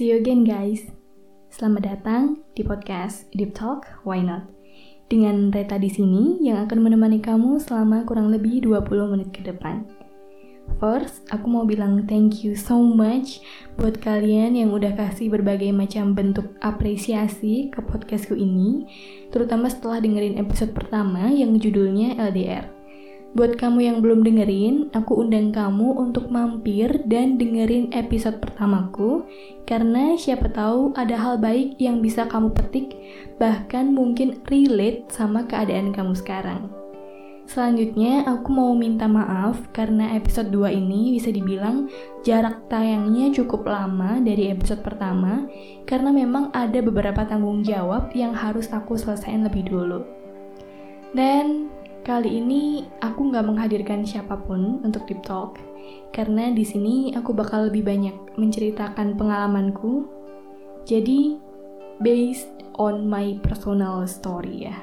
See you again guys. Selamat datang di podcast Deep Talk Why Not. Dengan Reta di sini yang akan menemani kamu selama kurang lebih 20 menit ke depan. First, aku mau bilang thank you so much buat kalian yang udah kasih berbagai macam bentuk apresiasi ke podcastku ini, terutama setelah dengerin episode pertama yang judulnya LDR. Buat kamu yang belum dengerin, aku undang kamu untuk mampir dan dengerin episode pertamaku karena siapa tahu ada hal baik yang bisa kamu petik bahkan mungkin relate sama keadaan kamu sekarang. Selanjutnya, aku mau minta maaf karena episode 2 ini bisa dibilang jarak tayangnya cukup lama dari episode pertama karena memang ada beberapa tanggung jawab yang harus aku selesaikan lebih dulu. Dan Kali ini aku nggak menghadirkan siapa pun untuk deep talk, karena di sini aku bakal lebih banyak menceritakan pengalamanku. Jadi, based on my personal story ya.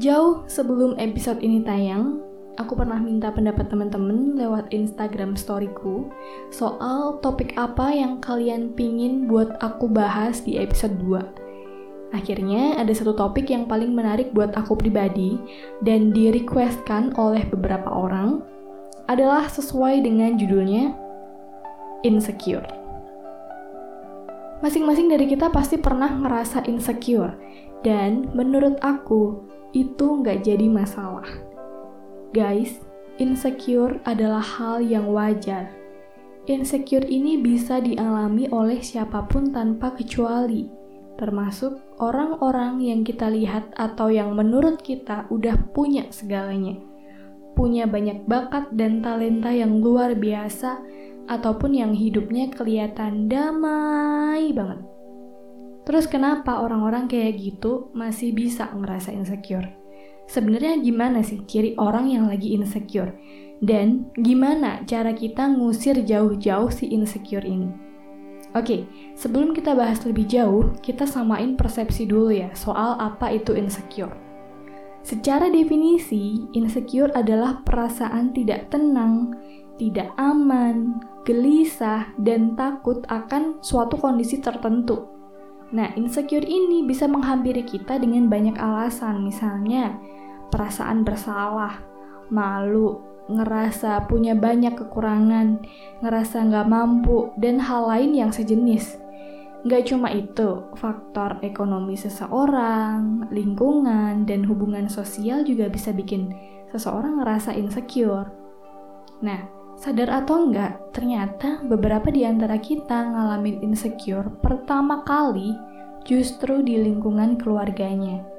Jauh sebelum episode ini tayang, aku pernah minta pendapat teman-teman lewat Instagram storyku soal topik apa yang kalian pingin buat aku bahas di episode 2 Akhirnya ada satu topik yang paling menarik buat aku pribadi dan di requestkan oleh beberapa orang adalah sesuai dengan judulnya Insecure. Masing-masing dari kita pasti pernah ngerasa insecure dan menurut aku itu nggak jadi masalah. Guys, insecure adalah hal yang wajar. Insecure ini bisa dialami oleh siapa pun tanpa kecuali termasuk orang-orang yang kita lihat atau yang menurut kita udah punya segalanya. Punya banyak bakat dan talenta yang luar biasa, ataupun yang hidupnya kelihatan damai banget. Terus kenapa orang-orang kayak gitu masih bisa ngerasa insecure? Sebenarnya gimana sih ciri orang yang lagi insecure? Dan gimana cara kita ngusir jauh-jauh si insecure ini? Oke, sebelum kita bahas lebih jauh, kita samain persepsi dulu ya soal apa itu insecure. Secara definisi, insecure adalah perasaan tidak tenang, tidak aman, gelisah, dan takut akan suatu kondisi tertentu. Nah, insecure ini bisa menghampiri kita dengan banyak alasan, misalnya perasaan bersalah, malu, ngerasa punya banyak kekurangan, ngerasa nggak mampu, dan hal lain yang sejenis. Nggak cuma itu, faktor ekonomi seseorang, lingkungan, dan hubungan sosial juga bisa bikin seseorang ngerasa insecure. Nah, sadar atau enggak, ternyata beberapa di antara kita ngalamin insecure pertama kali justru di lingkungan keluarganya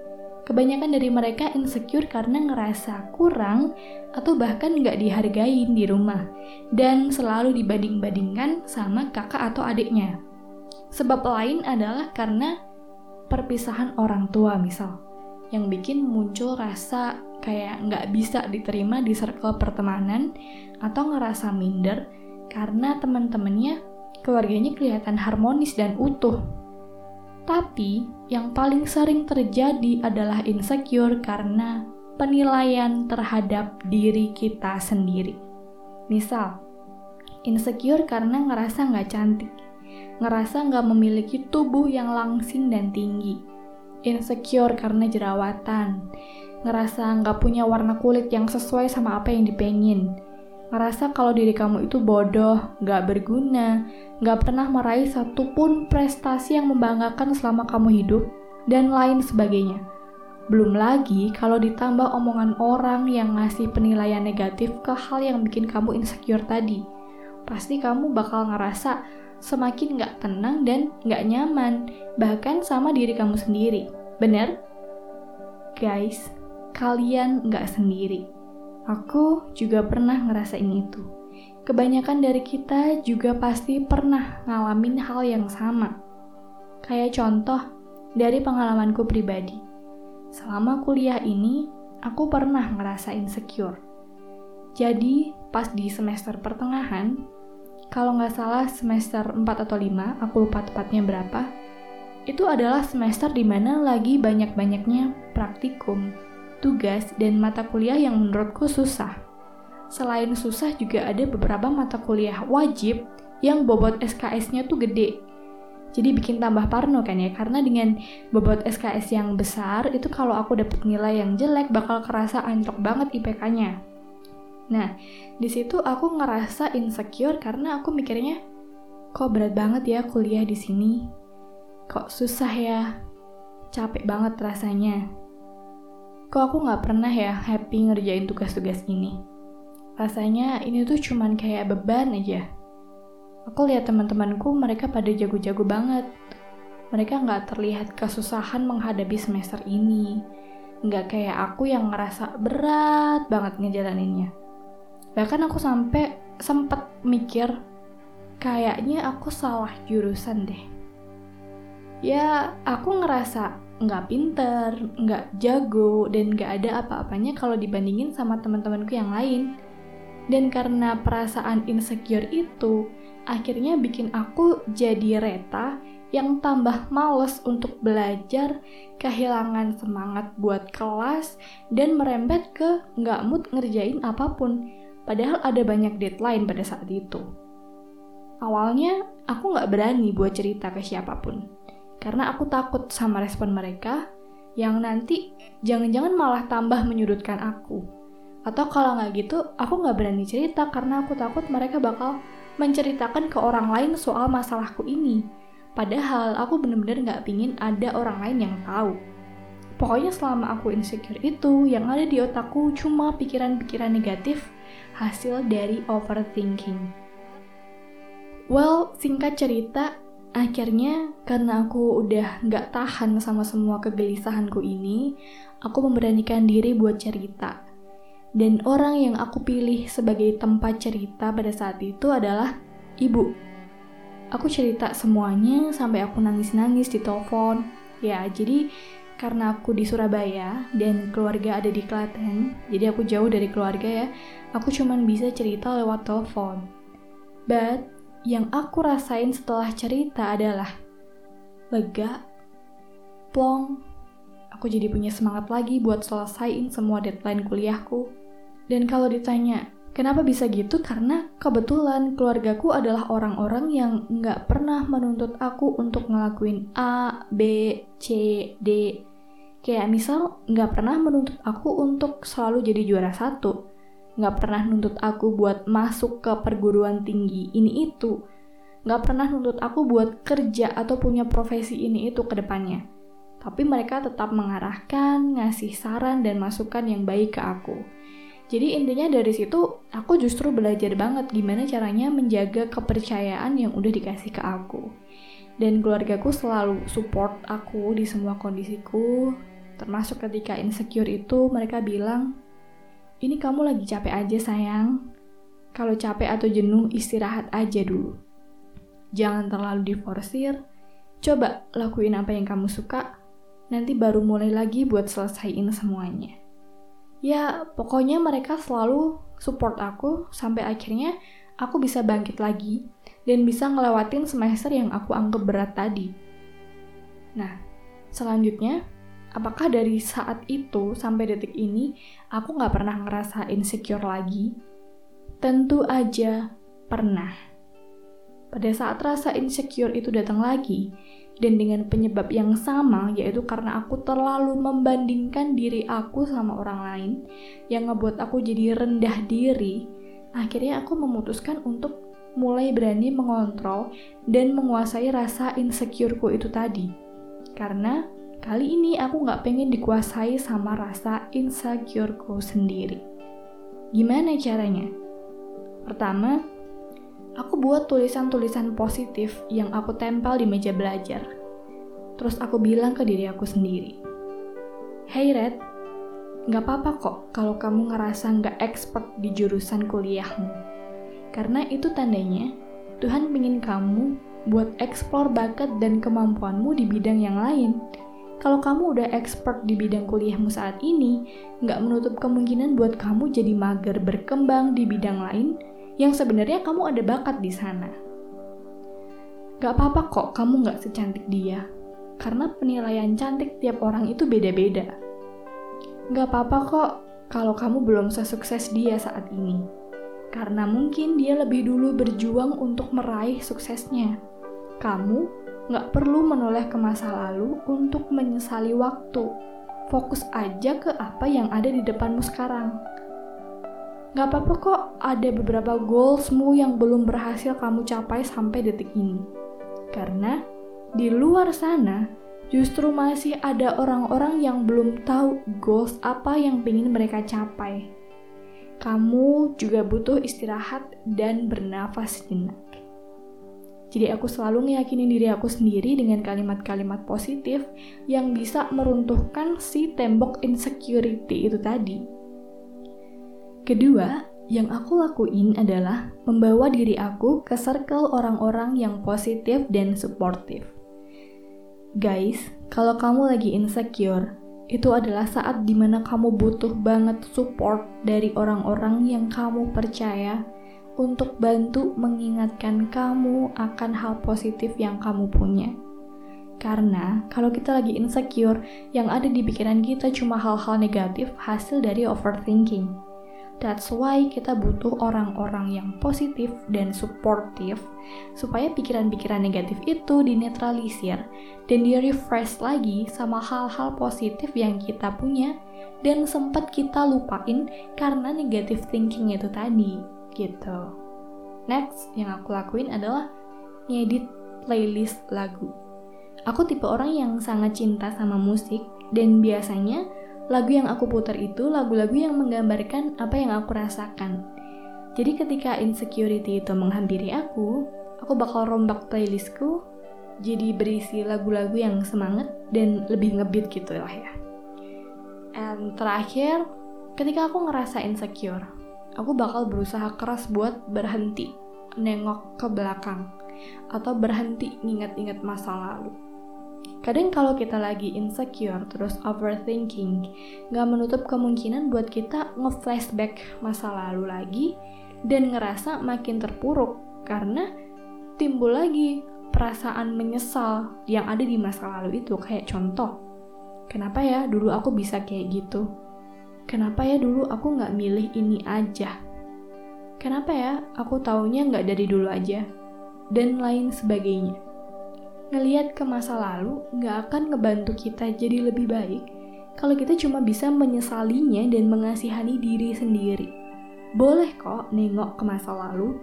Kebanyakan dari mereka insecure karena ngerasa kurang atau bahkan nggak dihargain di rumah. Dan selalu dibanding-bandingkan sama kakak atau adiknya. Sebab lain adalah karena perpisahan orang tua misal, yang bikin muncul rasa kayak nggak bisa diterima di circle pertemanan atau ngerasa minder karena teman-temannya keluarganya kelihatan harmonis dan utuh tapi yang paling sering terjadi adalah insecure karena penilaian terhadap diri kita sendiri. Misal, insecure karena ngerasa nggak cantik, ngerasa nggak memiliki tubuh yang langsing dan tinggi, insecure karena jerawatan, ngerasa nggak punya warna kulit yang sesuai sama apa yang dipengin, ngerasa kalau diri kamu itu bodoh, gak berguna, gak pernah meraih satupun prestasi yang membanggakan selama kamu hidup, dan lain sebagainya. Belum lagi kalau ditambah omongan orang yang ngasih penilaian negatif ke hal yang bikin kamu insecure tadi. Pasti kamu bakal ngerasa semakin gak tenang dan gak nyaman, bahkan sama diri kamu sendiri. Bener? Guys, kalian gak sendiri Aku juga pernah ngerasain itu. Kebanyakan dari kita juga pasti pernah ngalamin hal yang sama. Kayak contoh dari pengalamanku pribadi. Selama kuliah ini, aku pernah ngerasa insecure. Jadi, pas di semester pertengahan, kalau nggak salah semester 4 atau 5, aku lupa tepatnya berapa, itu adalah semester di mana lagi banyak-banyaknya praktikum tugas, dan mata kuliah yang menurutku susah. Selain susah juga ada beberapa mata kuliah wajib yang bobot SKS-nya tuh gede. Jadi bikin tambah parno kan ya, karena dengan bobot SKS yang besar, itu kalau aku dapet nilai yang jelek bakal kerasa anjlok banget IPK-nya. Nah, di situ aku ngerasa insecure karena aku mikirnya, kok berat banget ya kuliah di sini? Kok susah ya? Capek banget rasanya. Kok aku nggak pernah ya happy ngerjain tugas-tugas ini? Rasanya ini tuh cuman kayak beban aja. Aku lihat teman-temanku mereka pada jago-jago banget. Mereka nggak terlihat kesusahan menghadapi semester ini. Nggak kayak aku yang ngerasa berat banget ngejalaninnya. Bahkan aku sampai sempet mikir, kayaknya aku salah jurusan deh. Ya, aku ngerasa nggak pinter, nggak jago, dan nggak ada apa-apanya kalau dibandingin sama teman-temanku yang lain. Dan karena perasaan insecure itu, akhirnya bikin aku jadi reta yang tambah males untuk belajar, kehilangan semangat buat kelas, dan merembet ke nggak mood ngerjain apa pun. Padahal ada banyak deadline pada saat itu. Awalnya, aku nggak berani buat cerita ke siapa pun. Karena aku takut sama respon mereka, yang nanti jangan-jangan malah tambah menyudutkan aku. Atau kalau nggak gitu, aku nggak berani cerita karena aku takut mereka bakal menceritakan ke orang lain soal masalahku ini. Padahal aku bener-bener gak pingin ada orang lain yang tahu. Pokoknya selama aku insecure itu, yang ada di otakku cuma pikiran-pikiran negatif hasil dari overthinking. Well, singkat cerita, akhirnya karena aku udah gak tahan sama semua kegelisahanku ini, aku memberanikan diri buat cerita dan orang yang aku pilih sebagai tempat cerita pada saat itu adalah ibu. Aku cerita semuanya sampai aku nangis-nangis di telepon. Ya, jadi karena aku di Surabaya dan keluarga ada di Klaten, jadi aku jauh dari keluarga ya, aku cuman bisa cerita lewat telepon. But, yang aku rasain setelah cerita adalah lega, plong, aku jadi punya semangat lagi buat selesaiin semua deadline kuliahku, dan kalau ditanya, kenapa bisa gitu? Karena kebetulan keluargaku adalah orang-orang yang nggak pernah menuntut aku untuk ngelakuin A, B, C, D. Kayak misal, nggak pernah menuntut aku untuk selalu jadi juara satu. Nggak pernah nuntut aku buat masuk ke perguruan tinggi ini itu. Nggak pernah nuntut aku buat kerja atau punya profesi ini itu ke depannya. Tapi mereka tetap mengarahkan, ngasih saran dan masukan yang baik ke aku jadi intinya dari situ aku justru belajar banget gimana caranya menjaga kepercayaan yang udah dikasih ke aku. Dan keluargaku selalu support aku di semua kondisiku, termasuk ketika insecure itu mereka bilang, ini kamu lagi capek aja sayang. Kalau capek atau jenuh istirahat aja dulu. Jangan terlalu diforsir, coba lakuin apa yang kamu suka, nanti baru mulai lagi buat selesaiin semuanya ya pokoknya mereka selalu support aku sampai akhirnya aku bisa bangkit lagi dan bisa ngelewatin semester yang aku anggap berat tadi. Nah, selanjutnya, apakah dari saat itu sampai detik ini aku nggak pernah ngerasa insecure lagi? Tentu aja pernah. Pada saat rasa insecure itu datang lagi, dan dengan penyebab yang sama yaitu karena aku terlalu membandingkan diri aku sama orang lain yang ngebuat aku jadi rendah diri akhirnya aku memutuskan untuk mulai berani mengontrol dan menguasai rasa insecureku itu tadi karena kali ini aku nggak pengen dikuasai sama rasa insecureku sendiri gimana caranya? pertama Aku buat tulisan-tulisan positif yang aku tempel di meja belajar. Terus aku bilang ke diri aku sendiri, Hey Red, gak apa-apa kok kalau kamu ngerasa gak expert di jurusan kuliahmu. Karena itu tandanya Tuhan ingin kamu buat eksplor bakat dan kemampuanmu di bidang yang lain. Kalau kamu udah expert di bidang kuliahmu saat ini, nggak menutup kemungkinan buat kamu jadi mager berkembang di bidang lain yang sebenarnya kamu ada bakat di sana. Gak apa-apa kok kamu gak secantik dia, karena penilaian cantik tiap orang itu beda-beda. Gak apa-apa kok kalau kamu belum sesukses dia saat ini. karena mungkin dia lebih dulu berjuang untuk meraih suksesnya. Kamu nggak perlu menoleh ke masa lalu untuk menyesali waktu. Fokus aja ke apa yang ada di depanmu sekarang. Gak apa-apa kok ada beberapa goalsmu yang belum berhasil kamu capai sampai detik ini. Karena di luar sana justru masih ada orang-orang yang belum tahu goals apa yang ingin mereka capai kamu juga butuh istirahat dan bernafas jenak. Jadi aku selalu ngeyakinin diri aku sendiri dengan kalimat-kalimat positif yang bisa meruntuhkan si tembok insecurity itu tadi. Kedua, yang aku lakuin adalah membawa diri aku ke circle orang-orang yang positif dan suportif. Guys, kalau kamu lagi insecure, itu adalah saat di mana kamu butuh banget support dari orang-orang yang kamu percaya untuk bantu mengingatkan kamu akan hal positif yang kamu punya. Karena kalau kita lagi insecure, yang ada di pikiran kita cuma hal-hal negatif hasil dari overthinking. That's why kita butuh orang-orang yang positif dan suportif supaya pikiran-pikiran negatif itu dinetralisir dan di refresh lagi sama hal-hal positif yang kita punya dan sempat kita lupain karena negative thinking itu tadi gitu. Next yang aku lakuin adalah ngedit playlist lagu. Aku tipe orang yang sangat cinta sama musik dan biasanya lagu yang aku putar itu lagu-lagu yang menggambarkan apa yang aku rasakan. Jadi ketika insecurity itu menghampiri aku, aku bakal rombak playlistku jadi berisi lagu-lagu yang semangat dan lebih ngebeat gitu lah ya. And terakhir, ketika aku ngerasa insecure, aku bakal berusaha keras buat berhenti, nengok ke belakang, atau berhenti ingat-ingat masa lalu Kadang kalau kita lagi insecure terus overthinking, nggak menutup kemungkinan buat kita nge-flashback masa lalu lagi dan ngerasa makin terpuruk karena timbul lagi perasaan menyesal yang ada di masa lalu itu kayak contoh. Kenapa ya dulu aku bisa kayak gitu? Kenapa ya dulu aku nggak milih ini aja? Kenapa ya aku taunya nggak dari dulu aja? Dan lain sebagainya ngeliat ke masa lalu nggak akan ngebantu kita jadi lebih baik kalau kita cuma bisa menyesalinya dan mengasihani diri sendiri. Boleh kok nengok ke masa lalu,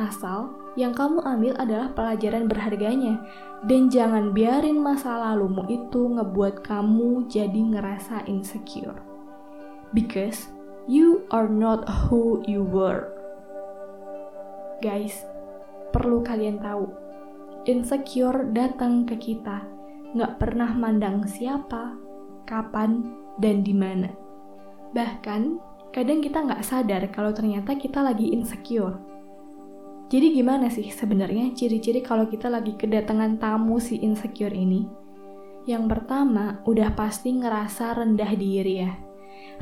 asal yang kamu ambil adalah pelajaran berharganya dan jangan biarin masa lalumu itu ngebuat kamu jadi ngerasa insecure. Because you are not who you were. Guys, perlu kalian tahu, insecure datang ke kita, nggak pernah mandang siapa, kapan, dan di mana. Bahkan, kadang kita nggak sadar kalau ternyata kita lagi insecure. Jadi gimana sih sebenarnya ciri-ciri kalau kita lagi kedatangan tamu si insecure ini? Yang pertama, udah pasti ngerasa rendah diri ya.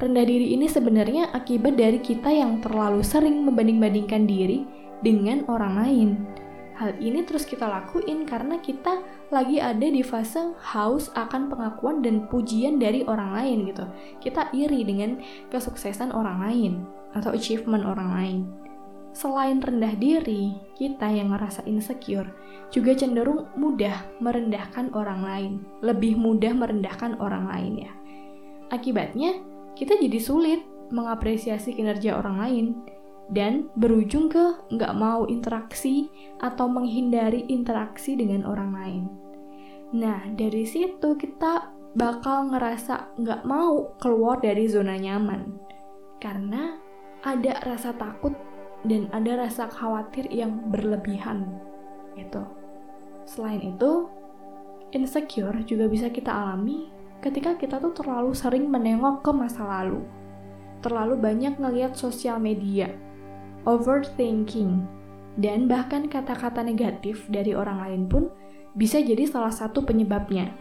Rendah diri ini sebenarnya akibat dari kita yang terlalu sering membanding-bandingkan diri dengan orang lain Hal ini terus kita lakuin karena kita lagi ada di fase haus akan pengakuan dan pujian dari orang lain gitu. Kita iri dengan kesuksesan orang lain atau achievement orang lain. Selain rendah diri, kita yang ngerasa insecure juga cenderung mudah merendahkan orang lain, lebih mudah merendahkan orang lain ya. Akibatnya, kita jadi sulit mengapresiasi kinerja orang lain dan berujung ke nggak mau interaksi atau menghindari interaksi dengan orang lain. Nah, dari situ kita bakal ngerasa nggak mau keluar dari zona nyaman karena ada rasa takut dan ada rasa khawatir yang berlebihan gitu. Selain itu, insecure juga bisa kita alami ketika kita tuh terlalu sering menengok ke masa lalu. Terlalu banyak ngelihat sosial media overthinking, dan bahkan kata-kata negatif dari orang lain pun bisa jadi salah satu penyebabnya.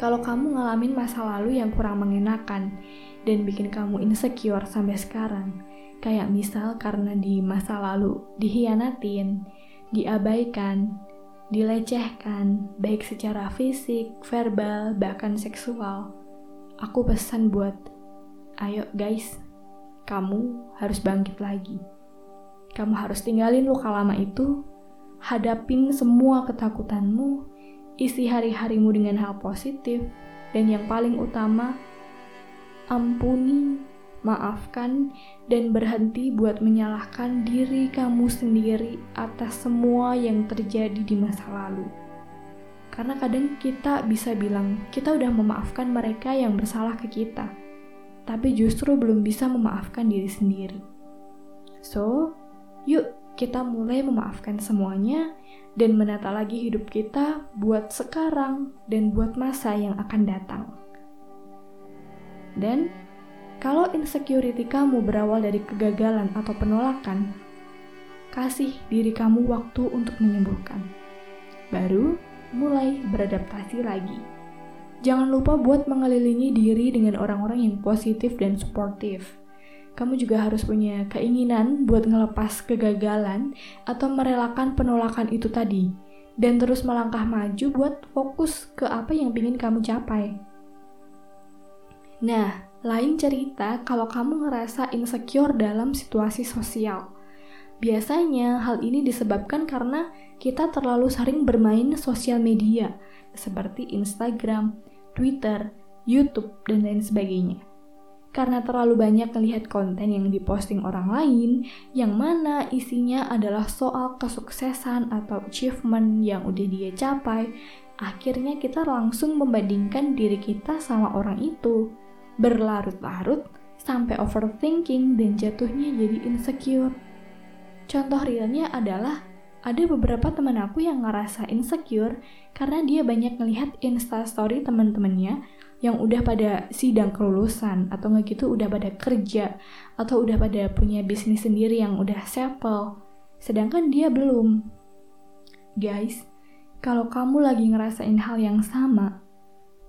Kalau kamu ngalamin masa lalu yang kurang mengenakan dan bikin kamu insecure sampai sekarang, kayak misal karena di masa lalu dihianatin, diabaikan, dilecehkan, baik secara fisik, verbal, bahkan seksual, aku pesan buat, ayo guys, kamu harus bangkit lagi. Kamu harus tinggalin luka lama itu, hadapin semua ketakutanmu, isi hari-harimu dengan hal positif, dan yang paling utama, ampuni, maafkan, dan berhenti buat menyalahkan diri kamu sendiri atas semua yang terjadi di masa lalu. Karena kadang kita bisa bilang kita udah memaafkan mereka yang bersalah ke kita, tapi justru belum bisa memaafkan diri sendiri. So, yuk kita mulai memaafkan semuanya dan menata lagi hidup kita buat sekarang dan buat masa yang akan datang. Dan kalau insecurity kamu berawal dari kegagalan atau penolakan, kasih diri kamu waktu untuk menyembuhkan. Baru mulai beradaptasi lagi. Jangan lupa buat mengelilingi diri dengan orang-orang yang positif dan suportif. Kamu juga harus punya keinginan buat ngelepas kegagalan atau merelakan penolakan itu tadi, dan terus melangkah maju buat fokus ke apa yang ingin kamu capai. Nah, lain cerita kalau kamu ngerasa insecure dalam situasi sosial. Biasanya hal ini disebabkan karena kita terlalu sering bermain sosial media seperti Instagram, Twitter, YouTube, dan lain sebagainya. Karena terlalu banyak melihat konten yang diposting orang lain, yang mana isinya adalah soal kesuksesan atau achievement yang udah dia capai, akhirnya kita langsung membandingkan diri kita sama orang itu. Berlarut-larut, sampai overthinking dan jatuhnya jadi insecure. Contoh realnya adalah ada beberapa teman aku yang ngerasa insecure karena dia banyak ngelihat instastory teman-temannya yang udah pada sidang kelulusan atau nggak gitu udah pada kerja atau udah pada punya bisnis sendiri yang udah settle sedangkan dia belum guys kalau kamu lagi ngerasain hal yang sama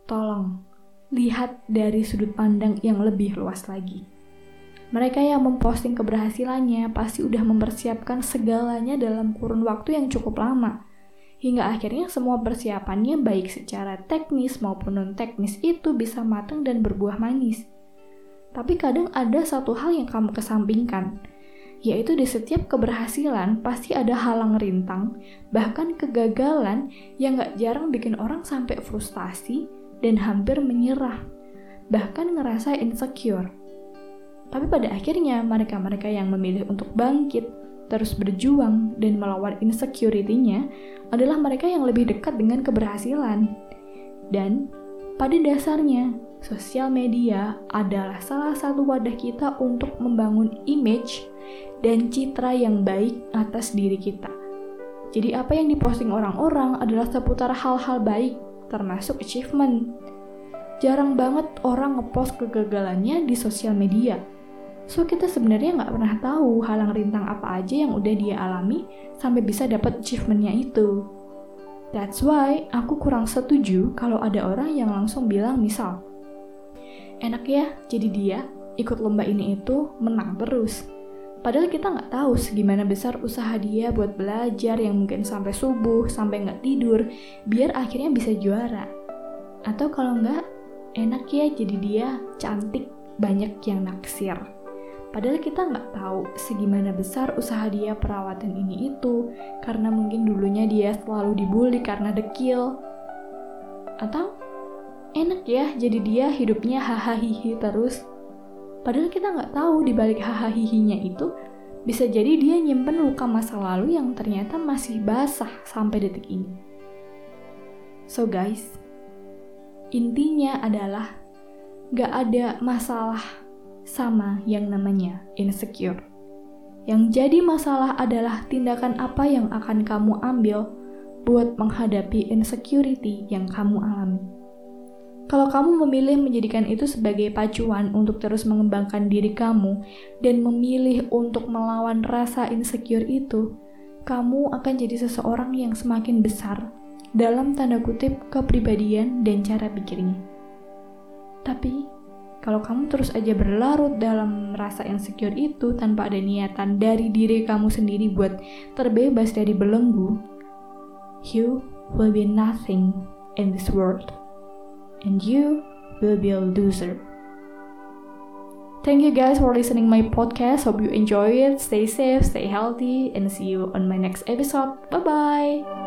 tolong lihat dari sudut pandang yang lebih luas lagi mereka yang memposting keberhasilannya pasti udah mempersiapkan segalanya dalam kurun waktu yang cukup lama. Hingga akhirnya semua persiapannya baik secara teknis maupun non-teknis itu bisa matang dan berbuah manis. Tapi kadang ada satu hal yang kamu kesampingkan, yaitu di setiap keberhasilan pasti ada halang rintang, bahkan kegagalan yang gak jarang bikin orang sampai frustasi dan hampir menyerah, bahkan ngerasa insecure. Tapi pada akhirnya mereka-mereka yang memilih untuk bangkit, terus berjuang dan melawan insecurity-nya adalah mereka yang lebih dekat dengan keberhasilan. Dan pada dasarnya, sosial media adalah salah satu wadah kita untuk membangun image dan citra yang baik atas diri kita. Jadi apa yang diposting orang-orang adalah seputar hal-hal baik, termasuk achievement. Jarang banget orang ngepost kegagalannya di sosial media So kita sebenarnya nggak pernah tahu halang rintang apa aja yang udah dia alami sampai bisa dapat achievementnya itu. That's why aku kurang setuju kalau ada orang yang langsung bilang misal, enak ya jadi dia ikut lomba ini itu menang terus. Padahal kita nggak tahu segimana besar usaha dia buat belajar yang mungkin sampai subuh, sampai nggak tidur, biar akhirnya bisa juara. Atau kalau nggak, enak ya jadi dia cantik, banyak yang naksir. Padahal kita nggak tahu segimana besar usaha dia perawatan ini itu, karena mungkin dulunya dia selalu dibully karena dekil. Atau enak ya jadi dia hidupnya hahaha terus. Padahal kita nggak tahu di balik hahaha itu bisa jadi dia nyimpen luka masa lalu yang ternyata masih basah sampai detik ini. So guys, intinya adalah gak ada masalah sama yang namanya insecure. Yang jadi masalah adalah tindakan apa yang akan kamu ambil buat menghadapi insecurity yang kamu alami. Kalau kamu memilih menjadikan itu sebagai pacuan untuk terus mengembangkan diri kamu dan memilih untuk melawan rasa insecure itu, kamu akan jadi seseorang yang semakin besar dalam tanda kutip kepribadian dan cara pikirnya. Tapi kalau kamu terus aja berlarut dalam rasa insecure itu tanpa ada niatan dari diri kamu sendiri buat terbebas dari belenggu, you will be nothing in this world. And you will be a loser. Thank you guys for listening my podcast. Hope you enjoy it. Stay safe, stay healthy, and see you on my next episode. Bye bye.